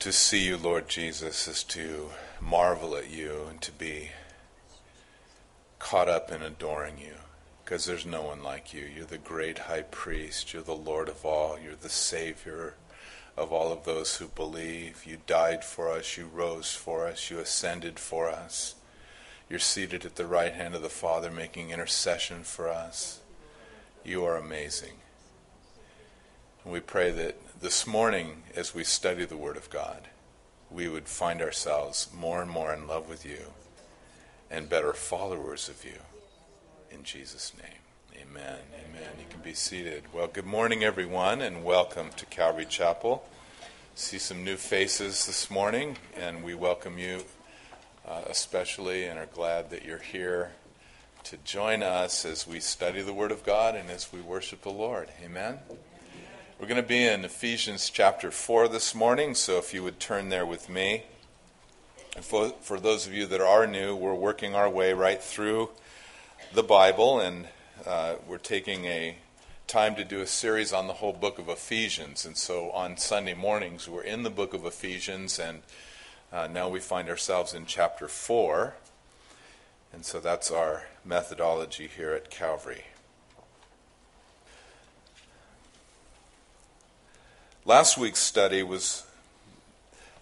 To see you, Lord Jesus, is to marvel at you and to be caught up in adoring you because there's no one like you. You're the great high priest, you're the Lord of all, you're the Savior of all of those who believe. You died for us, you rose for us, you ascended for us. You're seated at the right hand of the Father making intercession for us. You are amazing. And we pray that this morning, as we study the Word of God, we would find ourselves more and more in love with you and better followers of you. In Jesus' name, amen. Amen. You can be seated. Well, good morning, everyone, and welcome to Calvary Chapel. See some new faces this morning, and we welcome you uh, especially and are glad that you're here to join us as we study the Word of God and as we worship the Lord. Amen. We're going to be in Ephesians chapter 4 this morning, so if you would turn there with me. For, for, those of you that are new, we're working our way right through the Bible, and uh, we're taking a time to do a series on the whole book of Ephesians. And so on Sunday mornings, we're in the book of Ephesians, and uh, now we find ourselves in chapter 4. And so that's our methodology here at Calvary. Last week's study was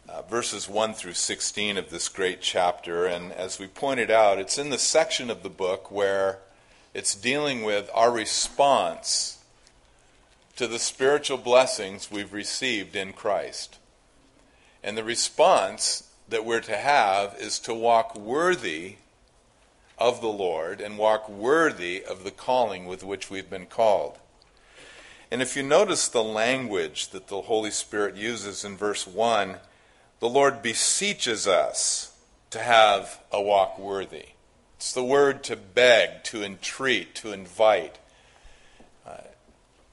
uh, verses 1 through 16 of this great chapter, and as we pointed out, it's in the section of the book where it's dealing with our response to the spiritual blessings we've received in Christ. And the response that we're to have is to walk worthy of the Lord and walk worthy of the calling with which we've been called. And if you notice the language that the Holy Spirit uses in verse 1, the Lord beseeches us to have a walk worthy. It's the word to beg, to entreat, to invite. Uh,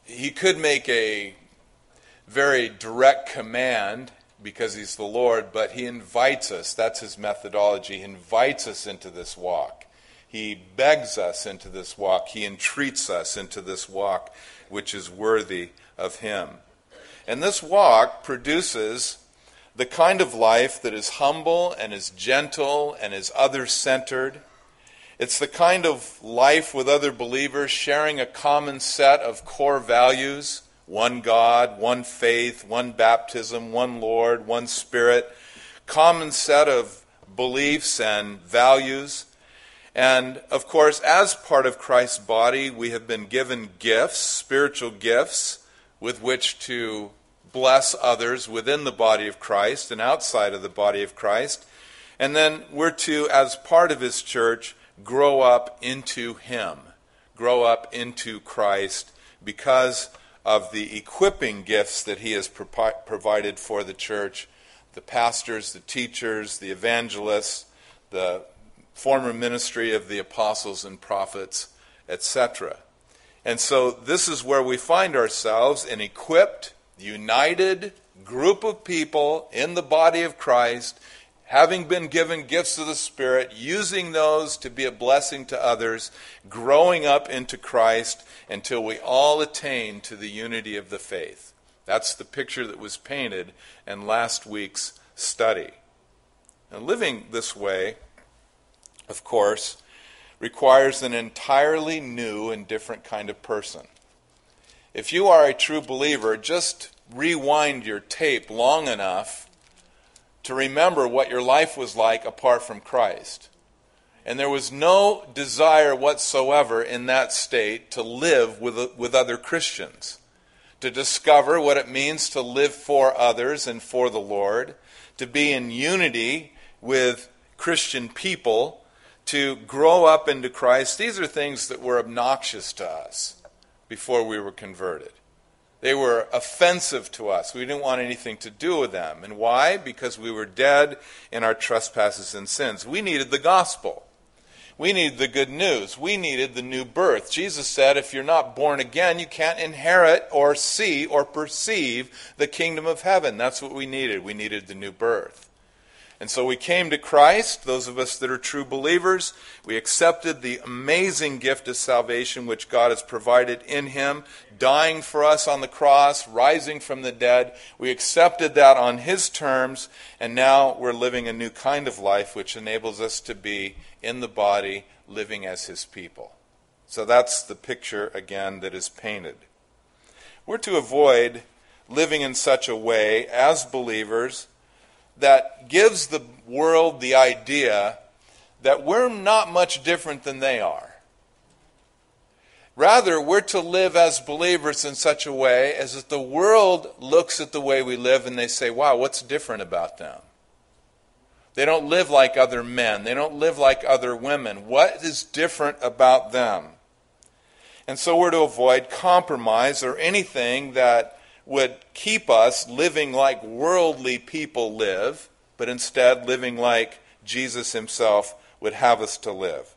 he could make a very direct command because he's the Lord, but he invites us. That's his methodology. He invites us into this walk. He begs us into this walk. He entreats us into this walk which is worthy of him. And this walk produces the kind of life that is humble and is gentle and is other centered. It's the kind of life with other believers sharing a common set of core values one God, one faith, one baptism, one Lord, one Spirit, common set of beliefs and values. And of course, as part of Christ's body, we have been given gifts, spiritual gifts, with which to bless others within the body of Christ and outside of the body of Christ. And then we're to, as part of His church, grow up into Him, grow up into Christ because of the equipping gifts that He has pro- provided for the church the pastors, the teachers, the evangelists, the former ministry of the apostles and prophets, etc. And so this is where we find ourselves an equipped, united group of people in the body of Christ, having been given gifts of the Spirit, using those to be a blessing to others, growing up into Christ until we all attain to the unity of the faith. That's the picture that was painted in last week's study. And living this way of course, requires an entirely new and different kind of person. If you are a true believer, just rewind your tape long enough to remember what your life was like apart from Christ. And there was no desire whatsoever in that state to live with, with other Christians, to discover what it means to live for others and for the Lord, to be in unity with Christian people to grow up into Christ, these are things that were obnoxious to us before we were converted. They were offensive to us. We didn't want anything to do with them. And why? Because we were dead in our trespasses and sins. We needed the gospel. We needed the good news. We needed the new birth. Jesus said, if you're not born again, you can't inherit or see or perceive the kingdom of heaven. That's what we needed. We needed the new birth. And so we came to Christ, those of us that are true believers. We accepted the amazing gift of salvation which God has provided in Him, dying for us on the cross, rising from the dead. We accepted that on His terms, and now we're living a new kind of life which enables us to be in the body, living as His people. So that's the picture, again, that is painted. We're to avoid living in such a way as believers that gives the world the idea that we're not much different than they are. Rather, we're to live as believers in such a way as that the world looks at the way we live and they say, wow, what's different about them? They don't live like other men. They don't live like other women. What is different about them? And so we're to avoid compromise or anything that would keep us living like worldly people live, but instead living like Jesus himself would have us to live.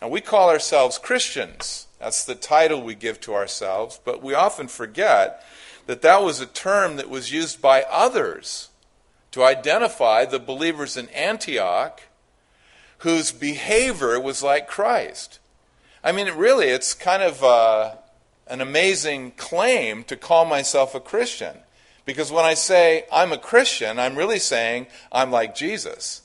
Now, we call ourselves Christians. That's the title we give to ourselves, but we often forget that that was a term that was used by others to identify the believers in Antioch whose behavior was like Christ. I mean, really, it's kind of uh, an amazing claim to call myself a Christian. Because when I say I'm a Christian, I'm really saying I'm like Jesus.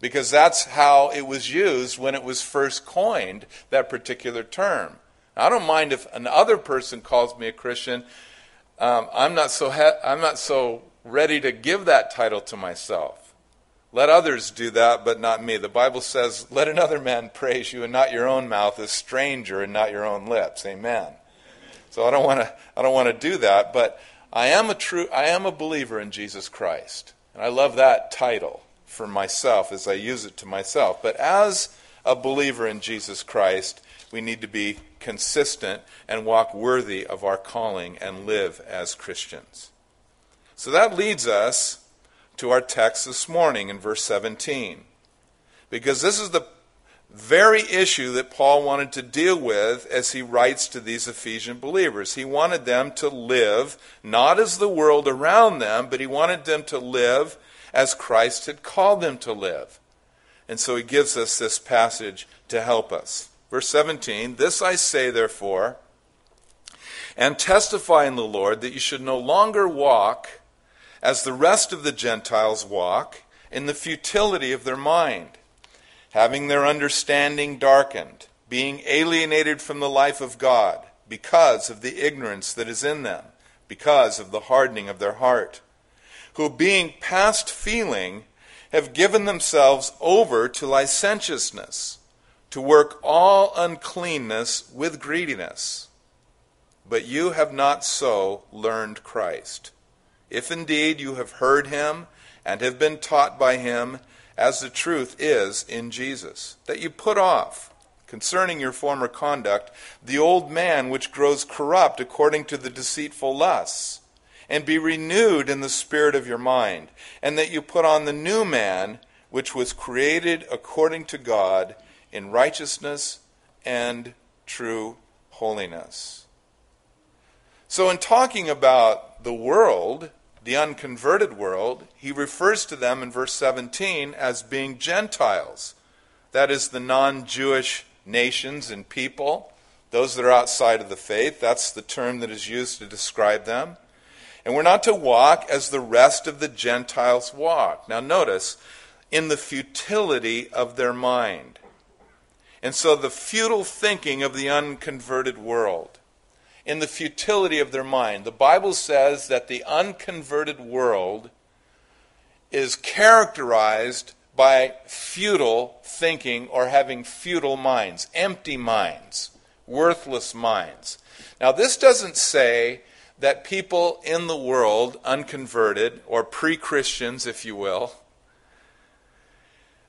Because that's how it was used when it was first coined, that particular term. I don't mind if another person calls me a Christian. Um, I'm, not so I'm not so ready to give that title to myself. Let others do that, but not me. The Bible says, Let another man praise you, and not your own mouth, a stranger, and not your own lips. Amen. So I don't want to I don't want to do that, but I am a true I am a believer in Jesus Christ. And I love that title for myself as I use it to myself. But as a believer in Jesus Christ, we need to be consistent and walk worthy of our calling and live as Christians. So that leads us to our text this morning in verse 17. Because this is the very issue that Paul wanted to deal with as he writes to these Ephesian believers. He wanted them to live not as the world around them, but he wanted them to live as Christ had called them to live. And so he gives us this passage to help us. Verse 17 This I say, therefore, and testify in the Lord that you should no longer walk as the rest of the Gentiles walk in the futility of their mind having their understanding darkened, being alienated from the life of God because of the ignorance that is in them, because of the hardening of their heart, who, being past feeling, have given themselves over to licentiousness, to work all uncleanness with greediness. But you have not so learned Christ. If indeed you have heard him and have been taught by him, as the truth is in Jesus, that you put off, concerning your former conduct, the old man which grows corrupt according to the deceitful lusts, and be renewed in the spirit of your mind, and that you put on the new man which was created according to God in righteousness and true holiness. So, in talking about the world, the unconverted world, he refers to them in verse 17 as being Gentiles. That is, the non Jewish nations and people, those that are outside of the faith. That's the term that is used to describe them. And we're not to walk as the rest of the Gentiles walk. Now, notice, in the futility of their mind. And so, the futile thinking of the unconverted world in the futility of their mind. The Bible says that the unconverted world is characterized by futile thinking or having futile minds, empty minds, worthless minds. Now, this doesn't say that people in the world, unconverted or pre Christians, if you will,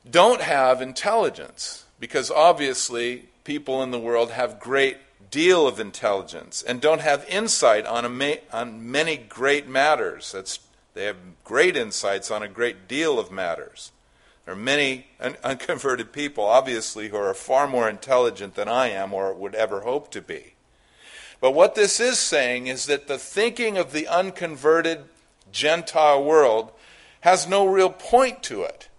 don't have intelligence, because obviously people in the world have great deal of intelligence and don't have insight on, on many great matters. That's, they have great insights on a great deal of matters. There are many un- unconverted people, obviously, who are far more intelligent than I am or would ever hope to be. But what this is saying is that the thinking of the unconverted Gentile world has no real point to it,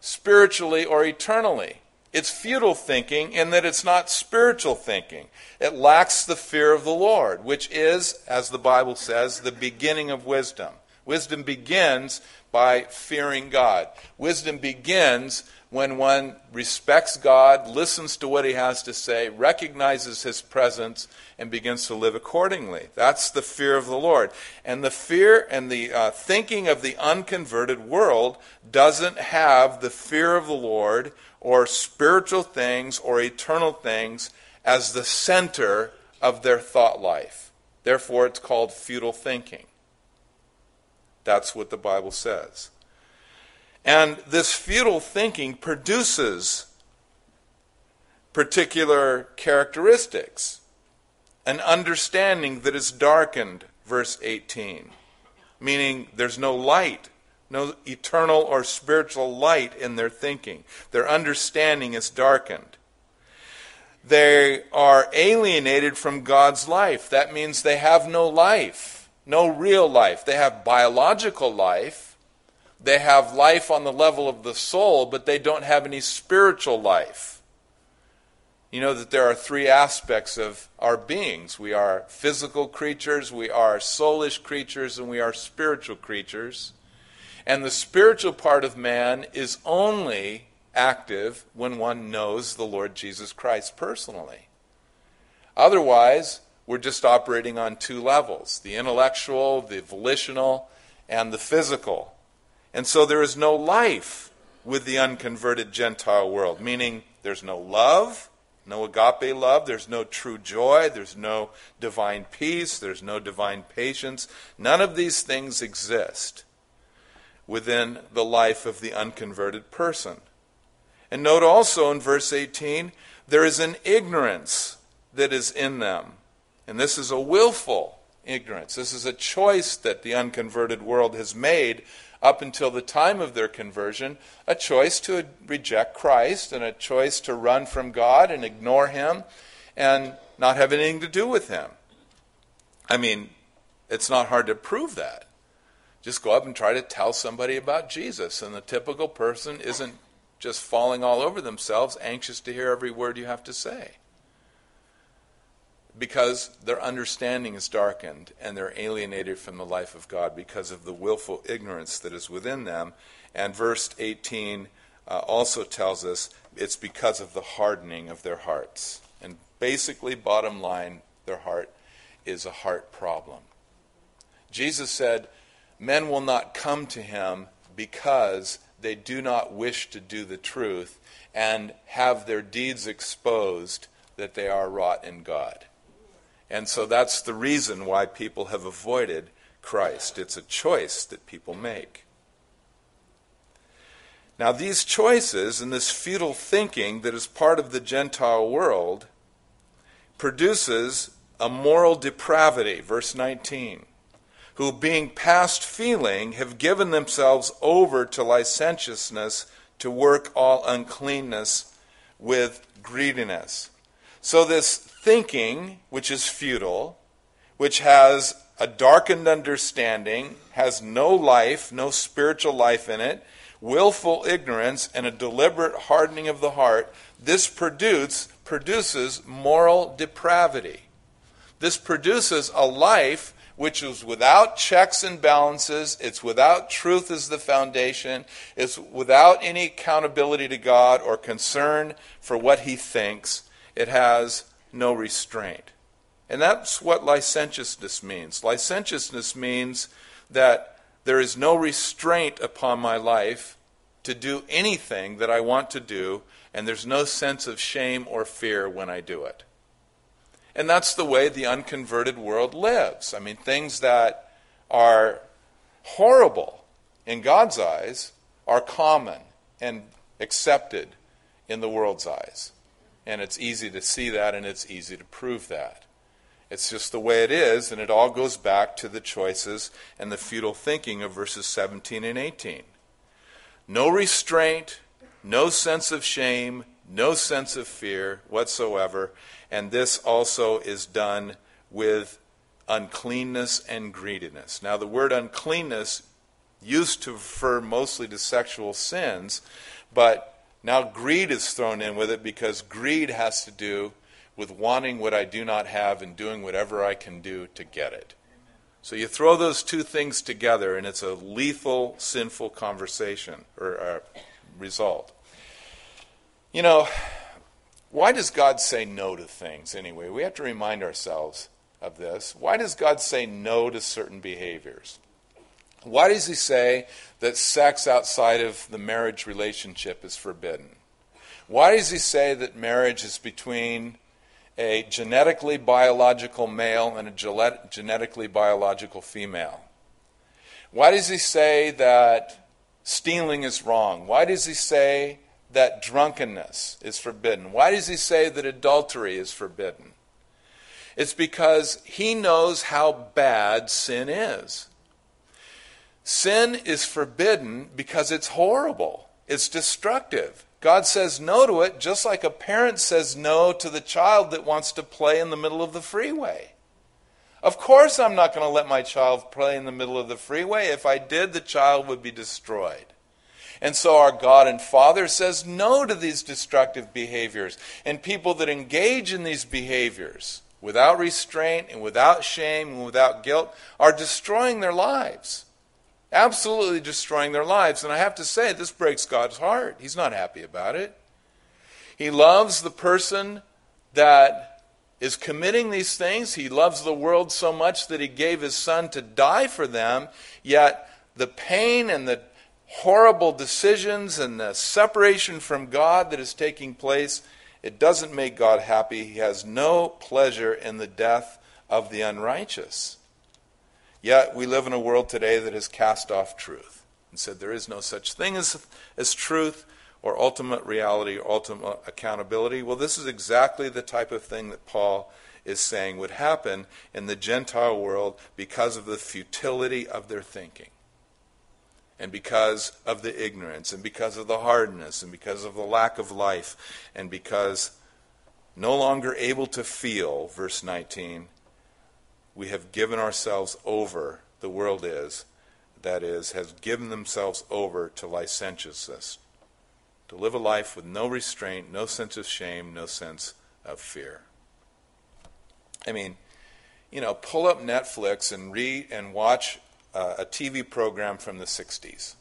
spiritually or eternally. It's futile thinking in that it's not spiritual thinking. It lacks the fear of the Lord, which is, as the Bible says, the beginning of wisdom. Wisdom begins by fearing God. Wisdom begins when one respects God, listens to what he has to say, recognizes his presence, and begins to live accordingly. That's the fear of the Lord. And the fear and the uh, thinking of the unconverted world doesn't have the fear of the Lord or spiritual things or eternal things as the center of their thought life. Therefore, it's called futile thinking. That's what the Bible says. And this futile thinking produces particular characteristics. An understanding that is darkened, verse 18, meaning there's no light, no eternal or spiritual light in their thinking. Their understanding is darkened. They are alienated from God's life. That means they have no life, no real life. They have biological life, they have life on the level of the soul, but they don't have any spiritual life. You know that there are three aspects of our beings we are physical creatures, we are soulish creatures, and we are spiritual creatures. And the spiritual part of man is only active when one knows the Lord Jesus Christ personally. Otherwise, we're just operating on two levels the intellectual, the volitional, and the physical. And so there is no life with the unconverted Gentile world, meaning there's no love, no agape love, there's no true joy, there's no divine peace, there's no divine patience. None of these things exist within the life of the unconverted person. And note also in verse 18, there is an ignorance that is in them. And this is a willful ignorance. This is a choice that the unconverted world has made up until the time of their conversion, a choice to reject Christ and a choice to run from God and ignore Him and not have anything to do with Him. I mean, it's not hard to prove that. Just go up and try to tell somebody about Jesus, and the typical person isn't just falling all over themselves, anxious to hear every word you have to say because their understanding is darkened and they're alienated from the life of God because of the willful ignorance that is within them. And verse 18 uh, also tells us it's because of the hardening of their hearts. And basically, bottom line, their heart is a heart problem. Jesus said, Men will not come to him because they do not wish to do the truth and have their deeds exposed that they are wrought in God. And so that's the reason why people have avoided Christ. It's a choice that people make. Now, these choices and this futile thinking that is part of the Gentile world produces a moral depravity. Verse 19. Who, being past feeling, have given themselves over to licentiousness to work all uncleanness with greediness. So, this thinking, which is futile, which has a darkened understanding, has no life, no spiritual life in it, willful ignorance, and a deliberate hardening of the heart, this produce, produces moral depravity. This produces a life which is without checks and balances, it's without truth as the foundation, it's without any accountability to God or concern for what He thinks. It has no restraint. And that's what licentiousness means. Licentiousness means that there is no restraint upon my life to do anything that I want to do, and there's no sense of shame or fear when I do it. And that's the way the unconverted world lives. I mean, things that are horrible in God's eyes are common and accepted in the world's eyes. And it's easy to see that and it's easy to prove that. It's just the way it is, and it all goes back to the choices and the futile thinking of verses 17 and 18. No restraint, no sense of shame, no sense of fear whatsoever, and this also is done with uncleanness and greediness. Now, the word uncleanness used to refer mostly to sexual sins, but now greed is thrown in with it because greed has to do with wanting what I do not have and doing whatever I can do to get it. So you throw those two things together, and it's a lethal, sinful conversation or uh, result. You know, why does God say no to things anyway? We have to remind ourselves of this. Why does God say no to certain behaviors? Why does He say that sex outside of the marriage relationship is forbidden? Why does He say that marriage is between a genetically biological male and a genetically biological female? Why does he say that stealing is wrong? Why does he say that drunkenness is forbidden? Why does he say that adultery is forbidden? It's because he knows how bad sin is. Sin is forbidden because it's horrible, it's destructive. God says no to it just like a parent says no to the child that wants to play in the middle of the freeway. Of course, I'm not going to let my child play in the middle of the freeway. If I did, the child would be destroyed. And so our God and Father says no to these destructive behaviors. And people that engage in these behaviors without restraint and without shame and without guilt are destroying their lives absolutely destroying their lives. And I have to say, this breaks God's heart. He's not happy about it. He loves the person that is committing these things. He loves the world so much that he gave his son to die for them. Yet the pain and the horrible decisions and the separation from God that is taking place, it doesn't make God happy. He has no pleasure in the death of the unrighteous. Yet we live in a world today that has cast off truth and said there is no such thing as, as truth or ultimate reality or ultimate accountability. Well, this is exactly the type of thing that Paul is saying would happen in the Gentile world because of the futility of their thinking. And because of the ignorance, and because of the hardness, and because of the lack of life, and because no longer able to feel, verse 19, we have given ourselves over, the world is, that is, has given themselves over to licentiousness, to live a life with no restraint, no sense of shame, no sense of fear. I mean, you know, pull up Netflix and read and watch uh, a TV program from the 60s.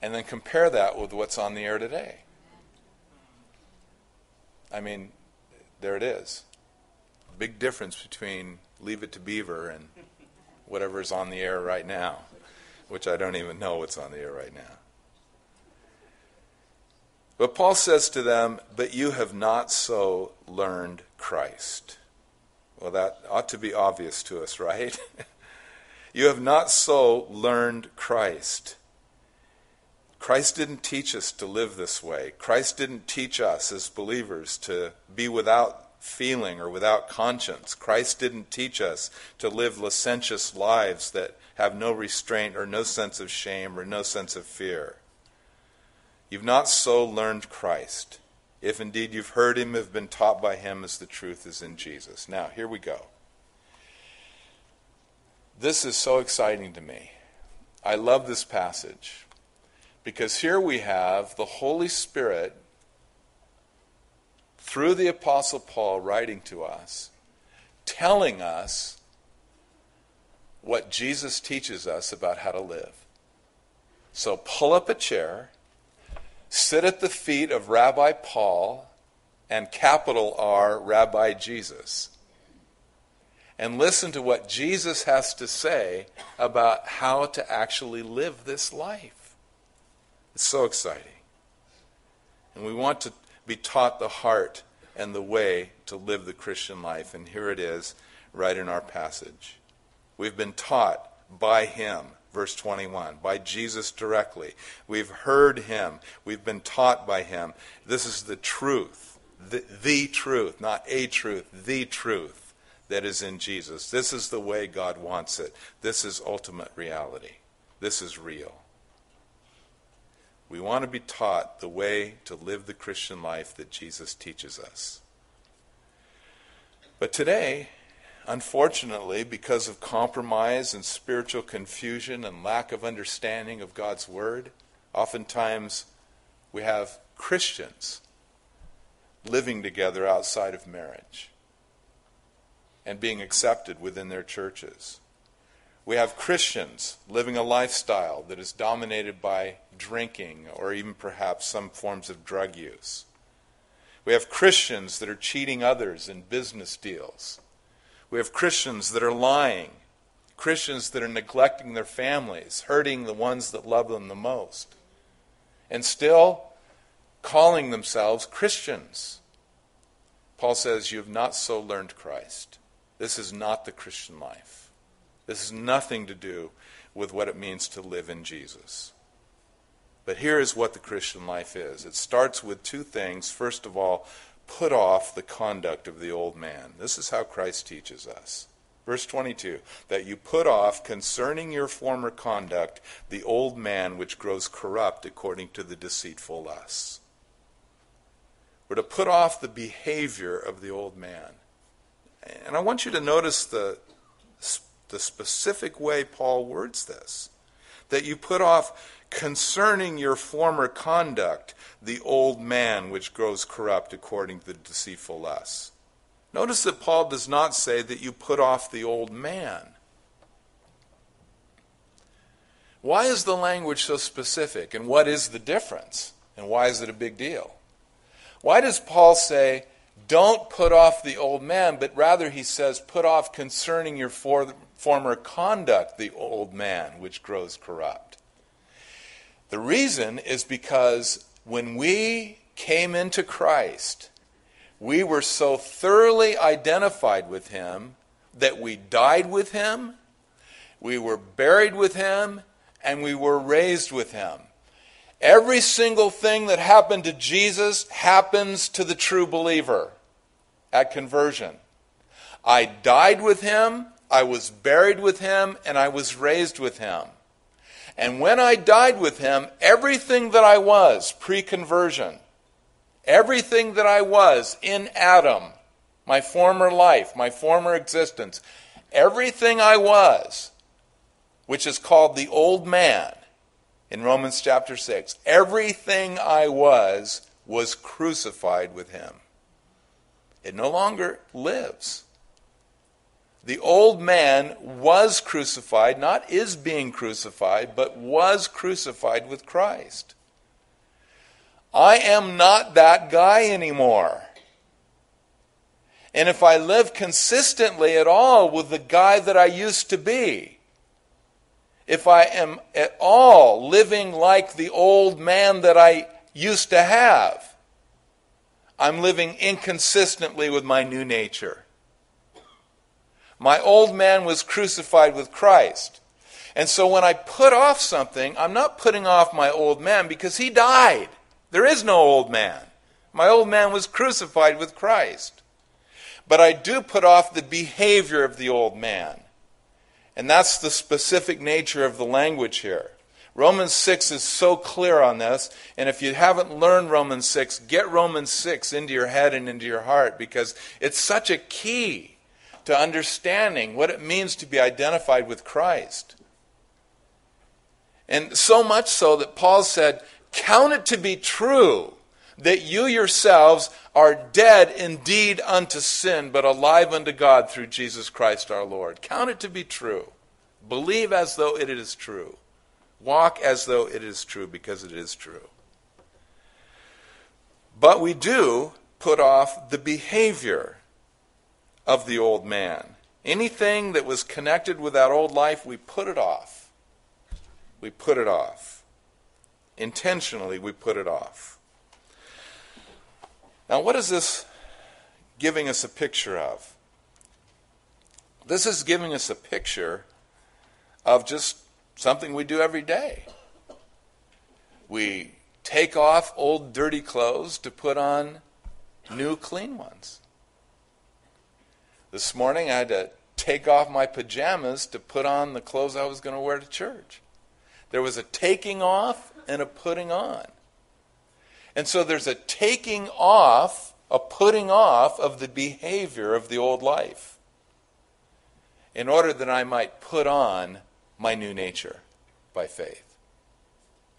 And then compare that with what's on the air today. I mean, there it is big difference between Leave It to Beaver and whatever's on the air right now, which I don't even know what's on the air right now. But Paul says to them, But you have not so learned Christ. Well, that ought to be obvious to us, right? you have not so learned Christ. Christ didn't teach us to live this way. Christ didn't teach us as believers to be without feeling or without conscience. Christ didn't teach us to live licentious lives that have no restraint or no sense of shame or no sense of fear. You've not so learned Christ, if indeed you've heard him, have been taught by him as the truth is in Jesus. Now, here we go. This is so exciting to me. I love this passage because here we have the Holy Spirit through the Apostle Paul writing to us, telling us what Jesus teaches us about how to live. So pull up a chair, sit at the feet of Rabbi Paul and capital R, Rabbi Jesus, and listen to what Jesus has to say about how to actually live this life. It's so exciting. And we want to be taught the heart and the way to live the Christian life. And here it is, right in our passage. We've been taught by Him, verse 21, by Jesus directly. We've heard Him. We've been taught by Him. This is the truth, the, the truth, not a truth, the truth that is in Jesus. This is the way God wants it. This is ultimate reality. This is real. We want to be taught the way to live the Christian life that Jesus teaches us. But today, unfortunately, because of compromise and spiritual confusion and lack of understanding of God's Word, oftentimes we have Christians living together outside of marriage and being accepted within their churches. We have Christians living a lifestyle that is dominated by drinking or even perhaps some forms of drug use. We have Christians that are cheating others in business deals. We have Christians that are lying, Christians that are neglecting their families, hurting the ones that love them the most, and still calling themselves Christians. Paul says, You have not so learned Christ. This is not the Christian life. This has nothing to do with what it means to live in Jesus. But here is what the Christian life is it starts with two things. First of all, put off the conduct of the old man. This is how Christ teaches us. Verse 22 that you put off concerning your former conduct the old man which grows corrupt according to the deceitful lusts. We're to put off the behavior of the old man. And I want you to notice the, the specific way Paul words this that you put off concerning your former conduct the old man which grows corrupt according to the deceitful lusts. Notice that Paul does not say that you put off the old man. Why is the language so specific, and what is the difference, and why is it a big deal? Why does Paul say, don't put off the old man, but rather he says, put off concerning your for- former conduct the old man which grows corrupt? The reason is because when we came into Christ, we were so thoroughly identified with him that we died with him, we were buried with him, and we were raised with him. Every single thing that happened to Jesus happens to the true believer at conversion. I died with him, I was buried with him, and I was raised with him. And when I died with him, everything that I was pre conversion, everything that I was in Adam, my former life, my former existence, everything I was, which is called the old man in Romans chapter 6, everything I was was crucified with him. It no longer lives. The old man was crucified, not is being crucified, but was crucified with Christ. I am not that guy anymore. And if I live consistently at all with the guy that I used to be, if I am at all living like the old man that I used to have, I'm living inconsistently with my new nature. My old man was crucified with Christ. And so when I put off something, I'm not putting off my old man because he died. There is no old man. My old man was crucified with Christ. But I do put off the behavior of the old man. And that's the specific nature of the language here. Romans 6 is so clear on this. And if you haven't learned Romans 6, get Romans 6 into your head and into your heart because it's such a key to understanding what it means to be identified with Christ. And so much so that Paul said, Count it to be true that you yourselves are dead indeed unto sin, but alive unto God through Jesus Christ our Lord. Count it to be true. Believe as though it is true. Walk as though it is true, because it is true. But we do put off the behavior of the old man. Anything that was connected with that old life, we put it off. We put it off. Intentionally, we put it off. Now, what is this giving us a picture of? This is giving us a picture of just something we do every day. We take off old dirty clothes to put on new clean ones. This morning I had to take off my pajamas to put on the clothes I was going to wear to church. There was a taking off and a putting on. And so there's a taking off, a putting off of the behavior of the old life. in order that I might put on my new nature by faith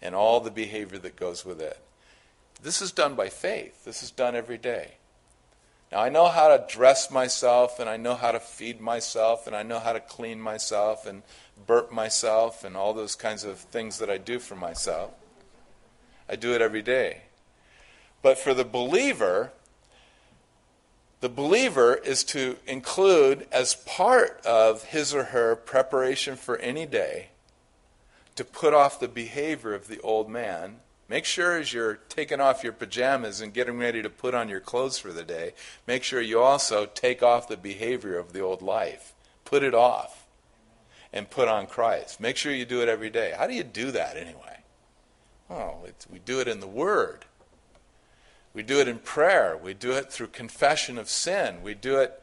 and all the behavior that goes with it. This is done by faith. This is done every day. Now, I know how to dress myself, and I know how to feed myself, and I know how to clean myself, and burp myself, and all those kinds of things that I do for myself. I do it every day. But for the believer, the believer is to include as part of his or her preparation for any day to put off the behavior of the old man Make sure as you're taking off your pajamas and getting ready to put on your clothes for the day, make sure you also take off the behavior of the old life. Put it off and put on Christ. Make sure you do it every day. How do you do that anyway? Oh, we do it in the Word. We do it in prayer. We do it through confession of sin. We do it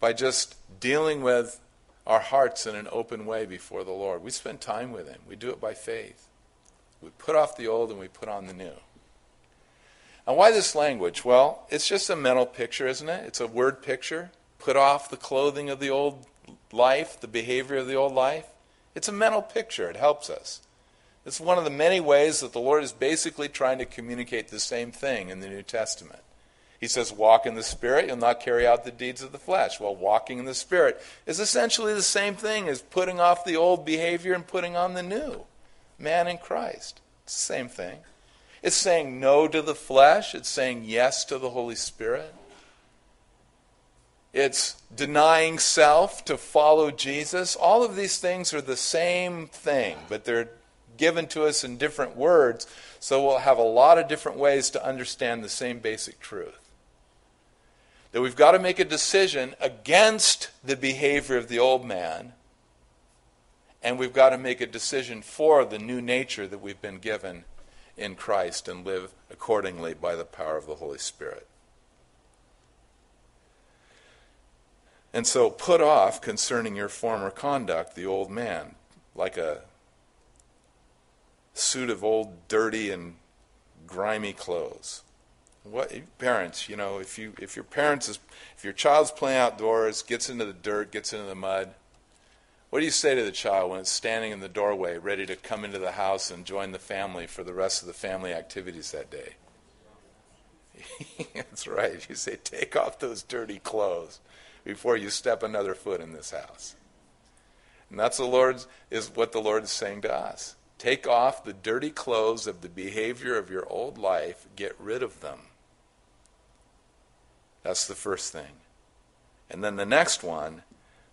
by just dealing with our hearts in an open way before the Lord. We spend time with Him. We do it by faith. We put off the old and we put on the new. And why this language? Well, it's just a mental picture, isn't it? It's a word picture. Put off the clothing of the old life, the behavior of the old life. It's a mental picture. It helps us. It's one of the many ways that the Lord is basically trying to communicate the same thing in the New Testament. He says, Walk in the Spirit, you'll not carry out the deeds of the flesh. Well, walking in the Spirit is essentially the same thing as putting off the old behavior and putting on the new man in Christ. It's the same thing. It's saying no to the flesh, it's saying yes to the Holy Spirit. It's denying self to follow Jesus. All of these things are the same thing, but they're given to us in different words, so we'll have a lot of different ways to understand the same basic truth. That we've got to make a decision against the behavior of the old man and we've got to make a decision for the new nature that we've been given in Christ and live accordingly by the power of the Holy Spirit. And so put off concerning your former conduct the old man, like a suit of old, dirty, and grimy clothes. What parents, you know, if you if your parents is if your child's playing outdoors, gets into the dirt, gets into the mud, what do you say to the child when it's standing in the doorway, ready to come into the house and join the family for the rest of the family activities that day? That's right. You say, take off those dirty clothes before you step another foot in this house. And that's the Lord's is what the Lord is saying to us. Take off the dirty clothes of the behavior of your old life, get rid of them. That's the first thing. And then the next one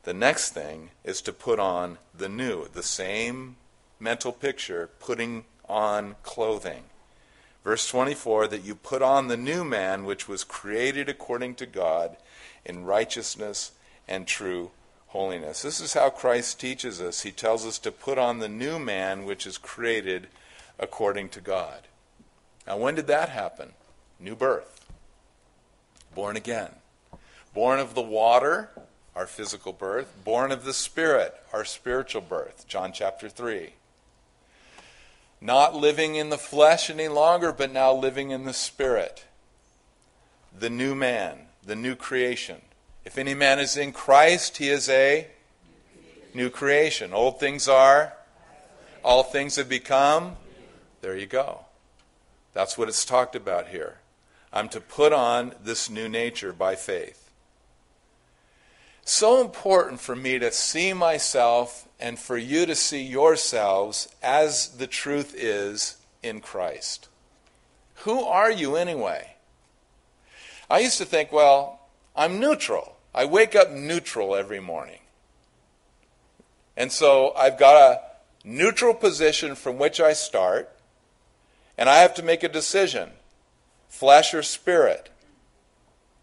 the next thing is to put on the new, the same mental picture, putting on clothing. Verse 24 that you put on the new man which was created according to God in righteousness and true holiness. This is how Christ teaches us. He tells us to put on the new man which is created according to God. Now, when did that happen? New birth. Born again. Born of the water our physical birth, born of the Spirit, our spiritual birth, John chapter 3. Not living in the flesh any longer, but now living in the Spirit. The new man, the new creation. If any man is in Christ, he is a new creation. Old things are, all things have become. There you go. That's what it's talked about here. I'm to put on this new nature by faith so important for me to see myself and for you to see yourselves as the truth is in Christ. Who are you anyway? I used to think, well, I'm neutral. I wake up neutral every morning. And so I've got a neutral position from which I start, and I have to make a decision flesh or spirit.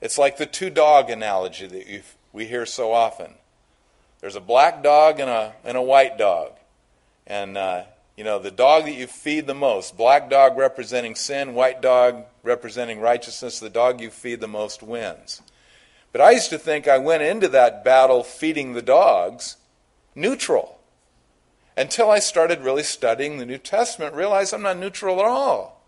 It's like the two dog analogy that we hear so often. There's a black dog and a, and a white dog. And, uh, you know, the dog that you feed the most, black dog representing sin, white dog representing righteousness, the dog you feed the most wins. But I used to think I went into that battle feeding the dogs neutral. Until I started really studying the New Testament, realized I'm not neutral at all.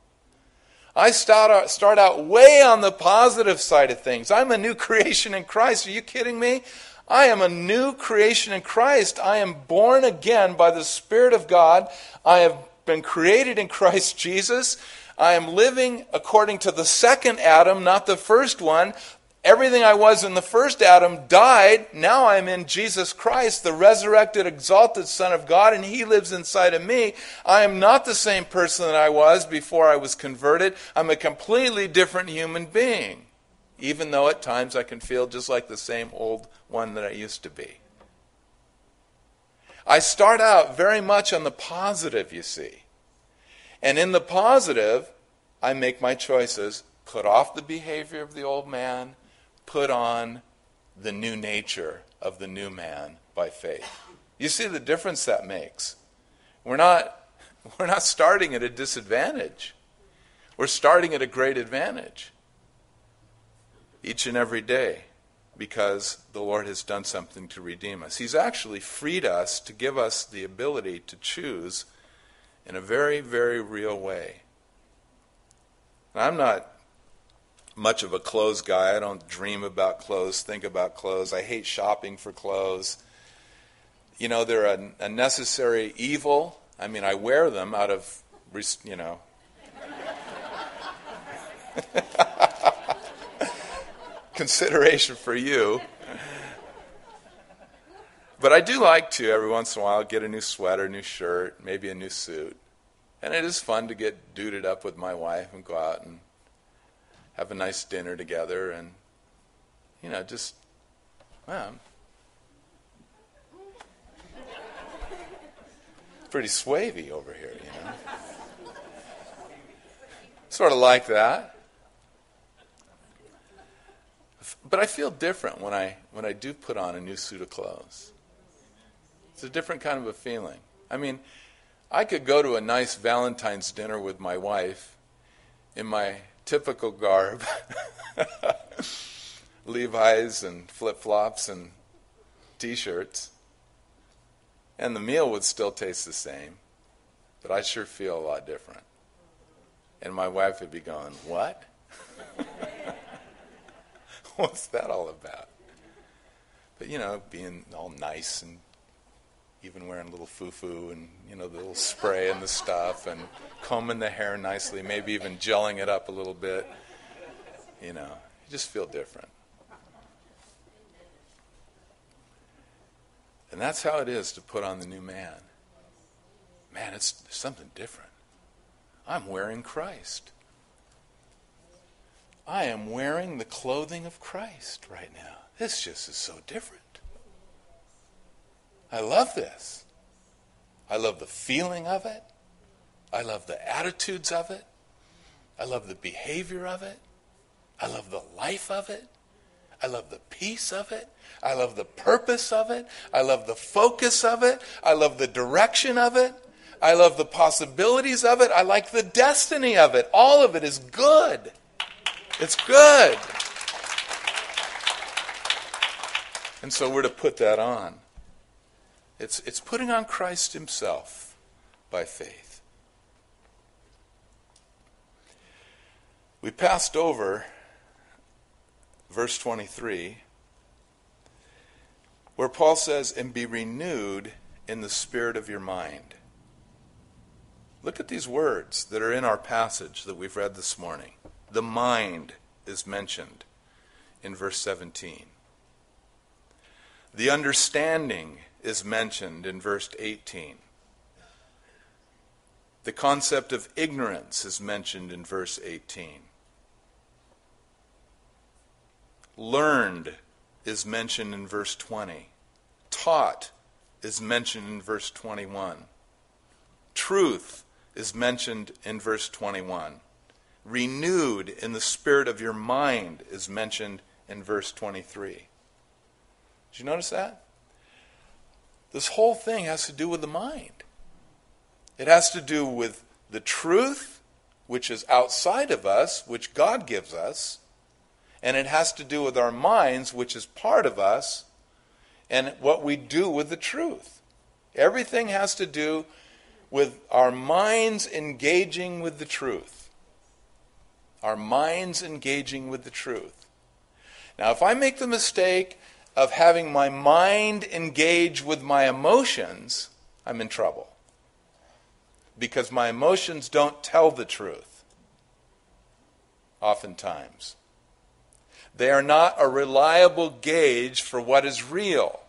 I start out, start out way on the positive side of things. I'm a new creation in Christ. Are you kidding me? I am a new creation in Christ. I am born again by the Spirit of God. I have been created in Christ Jesus. I am living according to the second Adam, not the first one. Everything I was in the first Adam died. Now I'm in Jesus Christ, the resurrected, exalted Son of God, and He lives inside of me. I am not the same person that I was before I was converted. I'm a completely different human being, even though at times I can feel just like the same old one that I used to be. I start out very much on the positive, you see. And in the positive, I make my choices, put off the behavior of the old man, put on the new nature of the new man by faith. You see the difference that makes. We're not, we're not starting at a disadvantage. We're starting at a great advantage each and every day because the Lord has done something to redeem us. He's actually freed us to give us the ability to choose in a very, very real way. I'm not much of a clothes guy. I don't dream about clothes, think about clothes. I hate shopping for clothes. You know, they're a, a necessary evil. I mean, I wear them out of, you know. consideration for you. But I do like to, every once in a while, get a new sweater, new shirt, maybe a new suit. And it is fun to get duded up with my wife and go out and have a nice dinner together and, you know, just, well, pretty swavy over here, you know. sort of like that. But I feel different when I when I do put on a new suit of clothes. It's a different kind of a feeling. I mean, I could go to a nice Valentine's dinner with my wife in my typical garb Levi's and flip flops and t shirts. And the meal would still taste the same, but I sure feel a lot different. And my wife would be going, What? What's that all about? But you know, being all nice and even wearing a little foo-foo and you know the little spray and the stuff and combing the hair nicely, maybe even gelling it up a little bit. You know, you just feel different. And that's how it is to put on the new man. Man, it's something different. I'm wearing Christ. I am wearing the clothing of Christ right now. This just is so different. I love this. I love the feeling of it. I love the attitudes of it. I love the behavior of it. I love the life of it. I love the peace of it. I love the purpose of it. I love the focus of it. I love the direction of it. I love the possibilities of it. I like the destiny of it. All of it is good. It's good. And so we're to put that on. It's, it's putting on Christ Himself by faith. We passed over verse 23, where Paul says, And be renewed in the spirit of your mind. Look at these words that are in our passage that we've read this morning. The mind is mentioned in verse 17. The understanding is mentioned in verse 18. The concept of ignorance is mentioned in verse 18. Learned is mentioned in verse 20. Taught is mentioned in verse 21. Truth is mentioned in verse 21. Renewed in the spirit of your mind is mentioned in verse 23. Did you notice that? This whole thing has to do with the mind. It has to do with the truth, which is outside of us, which God gives us, and it has to do with our minds, which is part of us, and what we do with the truth. Everything has to do with our minds engaging with the truth. Our minds engaging with the truth. Now, if I make the mistake of having my mind engage with my emotions, I'm in trouble. Because my emotions don't tell the truth, oftentimes. They are not a reliable gauge for what is real,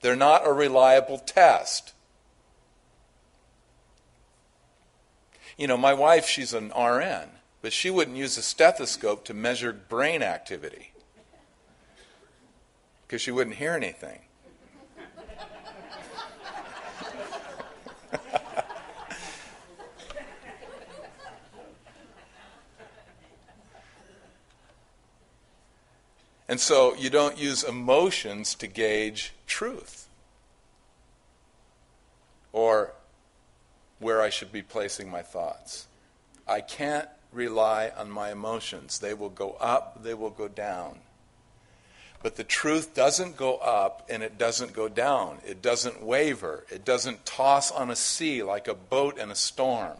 they're not a reliable test. You know, my wife, she's an RN, but she wouldn't use a stethoscope to measure brain activity because she wouldn't hear anything. and so you don't use emotions to gauge truth or where I should be placing my thoughts. I can't rely on my emotions. They will go up, they will go down. But the truth doesn't go up and it doesn't go down. It doesn't waver. It doesn't toss on a sea like a boat in a storm.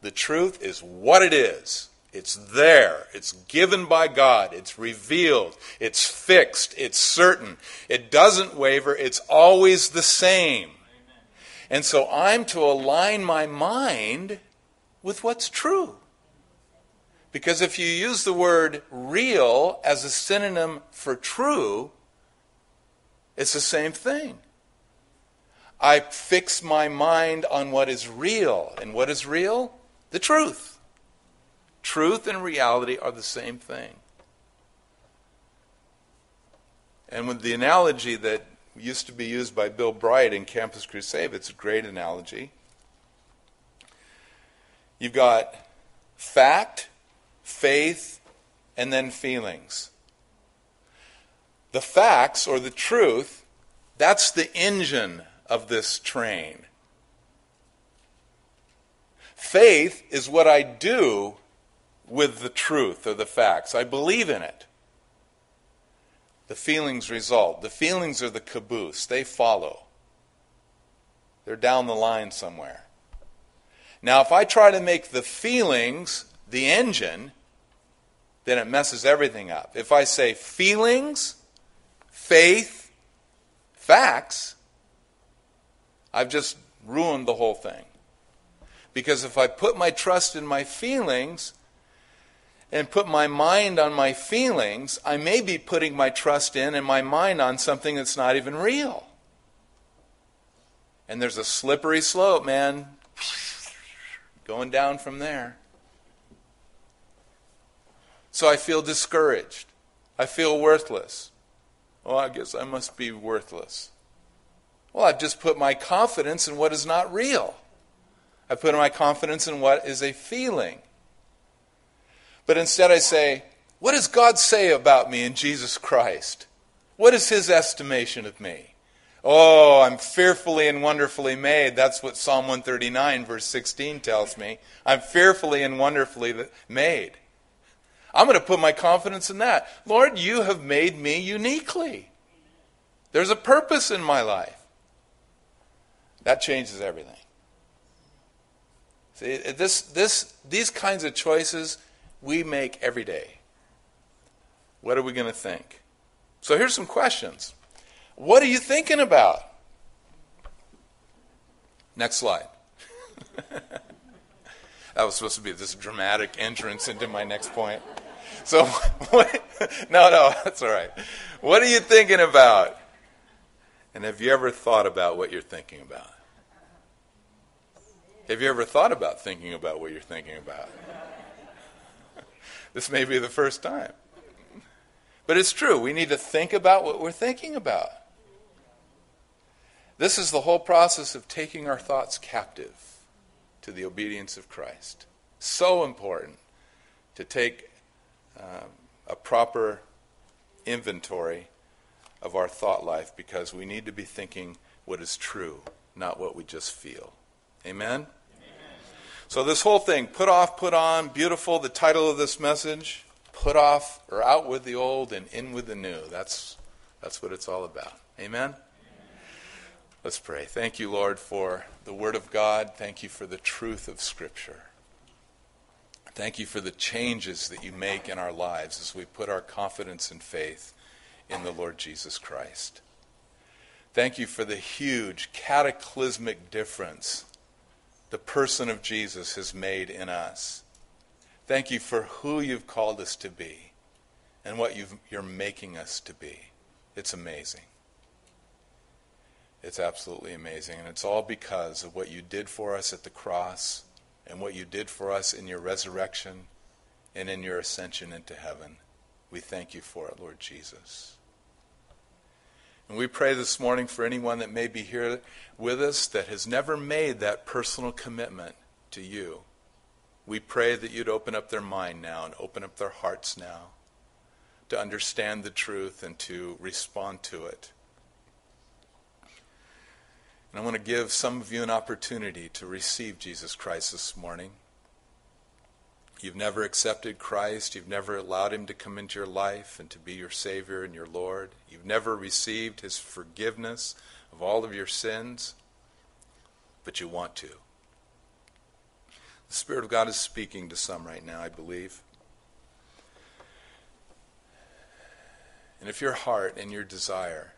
The truth is what it is. It's there. It's given by God. It's revealed. It's fixed. It's certain. It doesn't waver. It's always the same. And so I'm to align my mind with what's true. Because if you use the word real as a synonym for true, it's the same thing. I fix my mind on what is real. And what is real? The truth. Truth and reality are the same thing. And with the analogy that used to be used by Bill Bright in Campus Crusade, it's a great analogy. You've got fact faith, and then feelings. The facts or the truth, that's the engine of this train. Faith is what I do with the truth or the facts. I believe in it. The feelings result. The feelings are the caboose, they follow. They're down the line somewhere. Now, if I try to make the feelings the engine, then it messes everything up. If I say feelings, faith, facts, I've just ruined the whole thing. Because if I put my trust in my feelings and put my mind on my feelings, I may be putting my trust in and my mind on something that's not even real. And there's a slippery slope, man, going down from there. So I feel discouraged. I feel worthless. Well, I guess I must be worthless. Well, I've just put my confidence in what is not real. I put my confidence in what is a feeling. But instead, I say, What does God say about me in Jesus Christ? What is his estimation of me? Oh, I'm fearfully and wonderfully made. That's what Psalm 139, verse 16 tells me. I'm fearfully and wonderfully made. I'm going to put my confidence in that. Lord, you have made me uniquely. There's a purpose in my life. That changes everything. See, this, this, these kinds of choices we make every day. What are we going to think? So here's some questions. What are you thinking about? Next slide. that was supposed to be this dramatic entrance into my next point. So, what, no, no, that's all right. What are you thinking about? And have you ever thought about what you're thinking about? Have you ever thought about thinking about what you're thinking about? this may be the first time. But it's true. We need to think about what we're thinking about. This is the whole process of taking our thoughts captive to the obedience of Christ. So important to take uh, a proper inventory of our thought life because we need to be thinking what is true, not what we just feel. Amen? Amen? So, this whole thing, put off, put on, beautiful. The title of this message, put off or out with the old and in with the new. That's, that's what it's all about. Amen? Amen? Let's pray. Thank you, Lord, for the Word of God. Thank you for the truth of Scripture. Thank you for the changes that you make in our lives as we put our confidence and faith in the Lord Jesus Christ. Thank you for the huge cataclysmic difference the person of Jesus has made in us. Thank you for who you've called us to be and what you are making us to be. It's amazing. It's absolutely amazing. And it's all because of what you did for us at the cross and what you did for us in your resurrection and in your ascension into heaven. We thank you for it, Lord Jesus. And we pray this morning for anyone that may be here with us that has never made that personal commitment to you. We pray that you'd open up their mind now and open up their hearts now to understand the truth and to respond to it. And I want to give some of you an opportunity to receive Jesus Christ this morning. You've never accepted Christ. You've never allowed Him to come into your life and to be your Savior and your Lord. You've never received His forgiveness of all of your sins, but you want to. The Spirit of God is speaking to some right now, I believe. And if your heart and your desire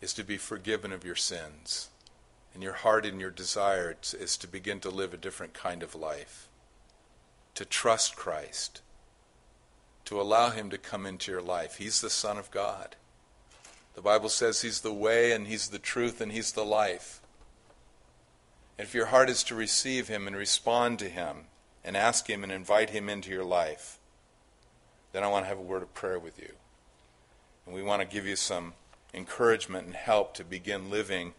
is to be forgiven of your sins, and your heart and your desire is to begin to live a different kind of life, to trust Christ, to allow Him to come into your life. He's the Son of God. The Bible says He's the way and He's the truth and He's the life. And if your heart is to receive Him and respond to Him and ask Him and invite Him into your life, then I want to have a word of prayer with you. And we want to give you some encouragement and help to begin living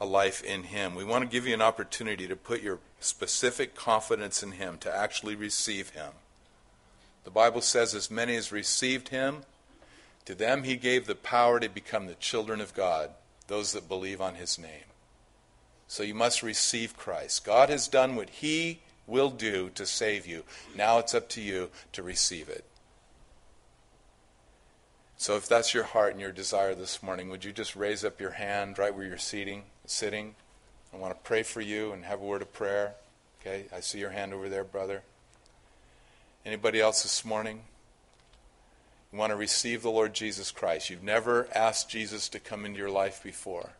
a life in Him. We want to give you an opportunity to put your specific confidence in Him, to actually receive Him. The Bible says, as many as received Him, to them He gave the power to become the children of God, those that believe on His name. So you must receive Christ. God has done what He will do to save you. Now it's up to you to receive it. So if that's your heart and your desire this morning, would you just raise up your hand right where you're seating, sitting? I want to pray for you and have a word of prayer. Okay, I see your hand over there, brother. Anybody else this morning? You want to receive the Lord Jesus Christ. You've never asked Jesus to come into your life before.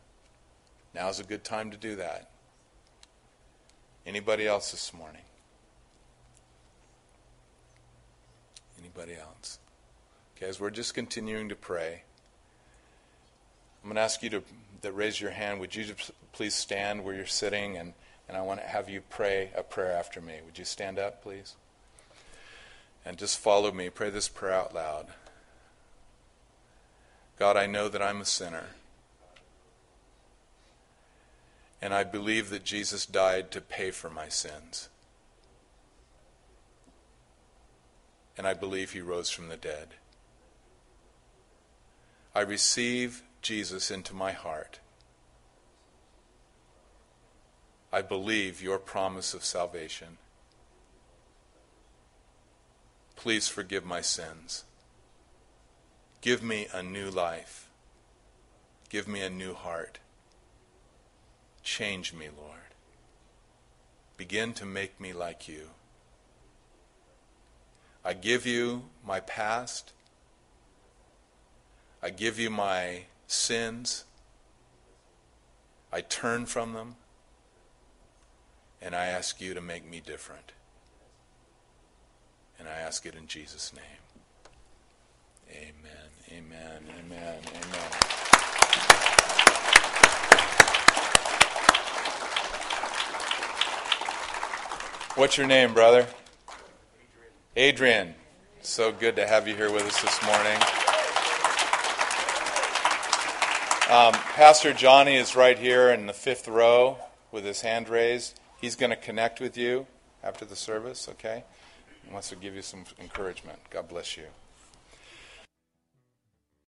Now's a good time to do that. Anybody else this morning? Anybody else? As we're just continuing to pray, I'm going to ask you to that raise your hand. Would you please stand where you're sitting, and, and I want to have you pray a prayer after me. Would you stand up, please? And just follow me. Pray this prayer out loud. God, I know that I'm a sinner. And I believe that Jesus died to pay for my sins. And I believe he rose from the dead. I receive Jesus into my heart. I believe your promise of salvation. Please forgive my sins. Give me a new life. Give me a new heart. Change me, Lord. Begin to make me like you. I give you my past. I give you my sins. I turn from them. And I ask you to make me different. And I ask it in Jesus' name. Amen. Amen. Amen. Amen. What's your name, brother? Adrian. Adrian. So good to have you here with us this morning. Um, Pastor Johnny is right here in the fifth row with his hand raised. He's going to connect with you after the service, okay? He wants to give you some encouragement. God bless you.